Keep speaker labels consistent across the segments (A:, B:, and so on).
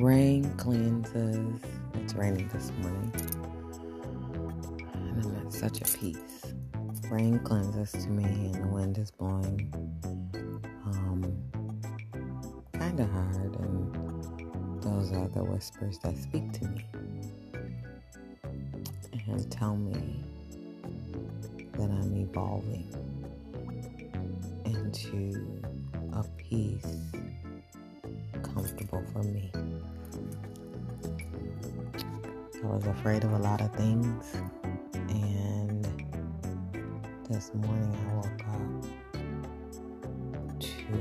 A: Rain cleanses. It's raining this morning. And I'm at such a peace. Rain cleanses to me, and the wind is blowing um, kind of hard. And those are the whispers that speak to me and tell me that I'm evolving into a peace comfortable for me. I was afraid of a lot of things, and this morning I woke up to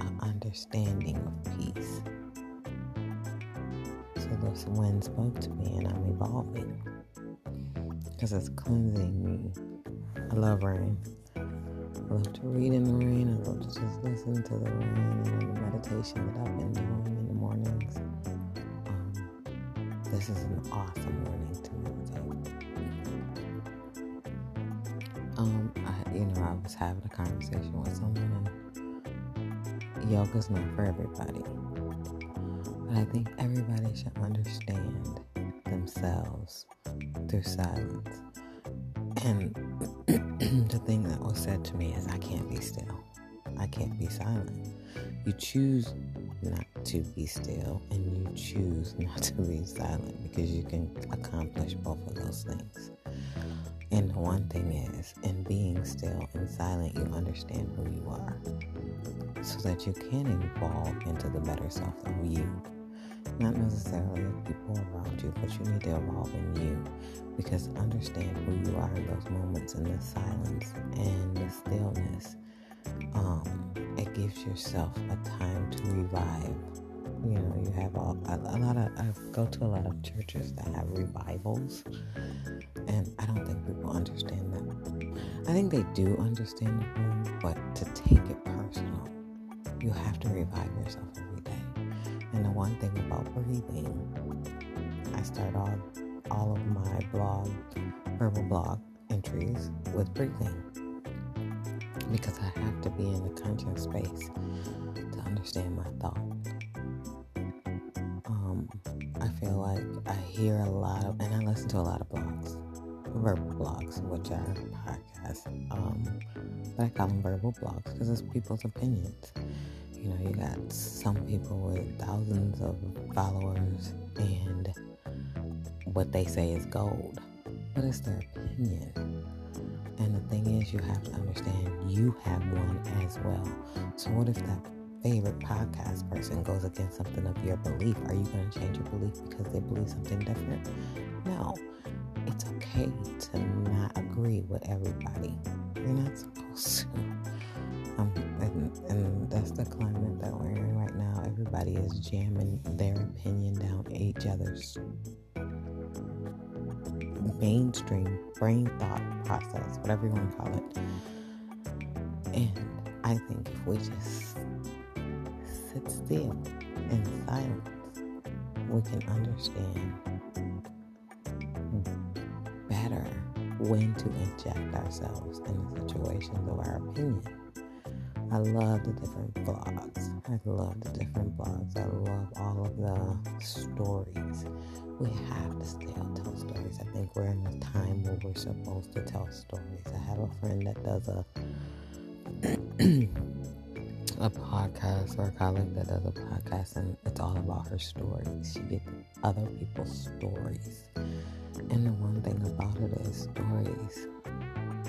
A: an understanding of peace. So this wind spoke to me, and I'm evolving because it's cleansing me. I love rain. I love to read in the rain. I love to just listen to the rain and the meditation that I've been doing in the mornings. Um, this is an awesome morning to meditate. Um, I, you know, I was having a conversation with someone, and yoga's not for everybody. But I think everybody should understand themselves through silence. And the thing that was said to me is, I can't be still. I can't be silent. You choose not to be still and you choose not to be silent because you can accomplish both of those things. And one thing is, in being still and silent, you understand who you are so that you can evolve into the better self of you. Not necessarily the people around you, but you need to evolve in you because understand who you are in those moments in the silence and the stillness. Um, it gives yourself a time to revive. You know, you have a, a, lot of, I go to a lot of churches that have revivals, and I don't think people understand that. I think they do understand the point, but to take it personal, you have to revive yourself every day. And the one thing about breathing, I start all, all of my blog, verbal blog entries with breathing. Because I have to be in the conscious space to understand my thought. Um, I feel like I hear a lot of, and I listen to a lot of blogs, verbal blogs, which are podcasts. Um, but I call them verbal blogs because it's people's opinions. You know, you got some people with thousands of followers, and what they say is gold, but it's their opinion. And the thing is, you have to understand you have one as well. So, what if that favorite podcast person goes against something of your belief? Are you going to change your belief because they believe something different? No. It's okay to not agree with everybody. You're not supposed to. Everybody is jamming their opinion down each other's mainstream brain thought process, whatever you want to call it. And I think if we just sit still in silence, we can understand better when to inject ourselves in the situations of our opinion. I love the different blogs. I love the different blogs. I love all of the stories. We have to still tell stories. I think we're in a time where we're supposed to tell stories. I have a friend that does a a podcast or a colleague that does a podcast and it's all about her stories. She gets other people's stories. And the one thing about it is stories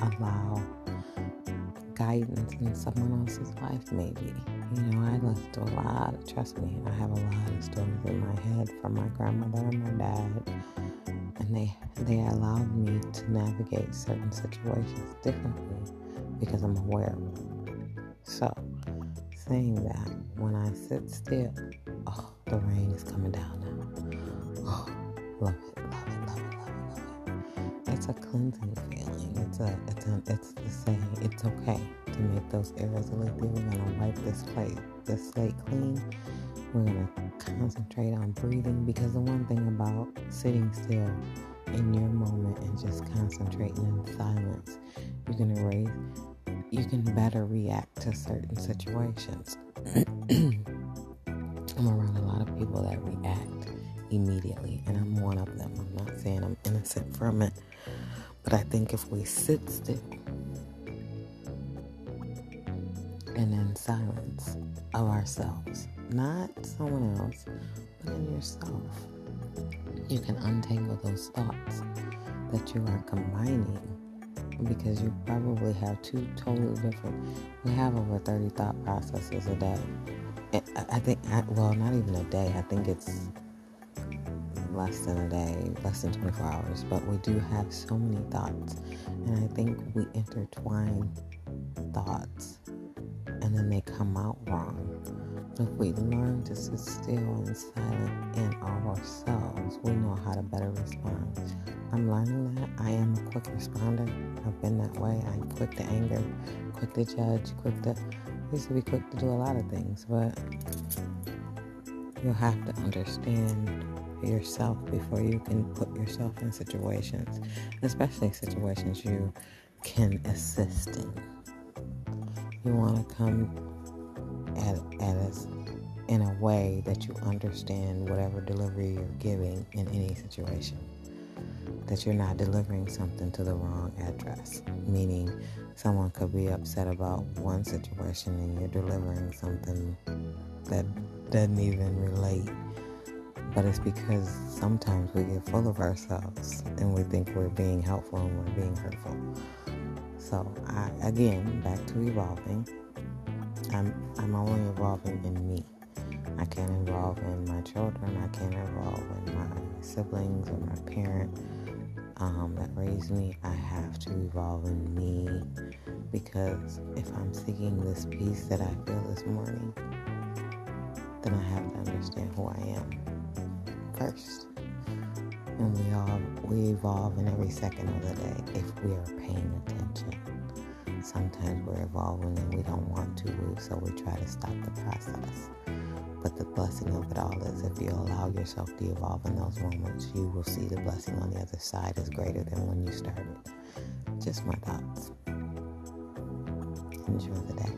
A: allow guidance in someone else's life, maybe. You know, I to a lot, trust me, I have a lot of stories in my head from my grandmother and my dad. And they, they allowed me to navigate certain situations differently because I'm aware of them. So, saying that, when I sit still, oh, the rain is coming down now. Oh, love it, It's a cleansing feeling. It's a, it's a, it's the saying. It's okay to make those errors bit. We're gonna wipe this plate, this slate clean. We're gonna concentrate on breathing because the one thing about sitting still in your moment and just concentrating in silence, you're gonna raise you can better react to certain situations. I'm around a lot of people that react immediately, and I'm one of them. I'm not saying I'm innocent from it, but I think if we sit still and in silence of ourselves, not someone else, but in yourself, you can untangle those thoughts that you are combining because you probably have two totally different. We have over 30 thought processes a day. I think, well, not even a day. I think it's less than a day, less than 24 hours. But we do have so many thoughts. And I think we intertwine thoughts and then they come out wrong. If we learn to sit still and silent in ourselves, we know how to better respond. I'm learning that. I am a quick responder. I've been that way. I'm quick to anger, quick to judge, quick to. Used to be quick to do a lot of things, but you'll have to understand yourself before you can put yourself in situations, especially situations you can assist in. You want to come at, at us in a way that you understand whatever delivery you're giving in any situation. That you're not delivering something to the wrong address, meaning someone could be upset about one situation and you're delivering something that doesn't even relate. But it's because sometimes we get full of ourselves and we think we're being helpful and we're being hurtful. So, I, again, back to evolving. I'm, I'm only evolving in me. I can't evolve in my children. I can't evolve in my siblings or my parent um, that raised me. I have to evolve in me because if I'm seeking this peace that I feel this morning, then I have to understand who I am And we all we evolve in every second of the day if we are paying attention. Sometimes we're evolving and we don't want to, move, so we try to stop the process. But the blessing of it all is if you allow yourself to evolve in those moments, you will see the blessing on the other side is greater than when you started. Just my thoughts. Enjoy the day.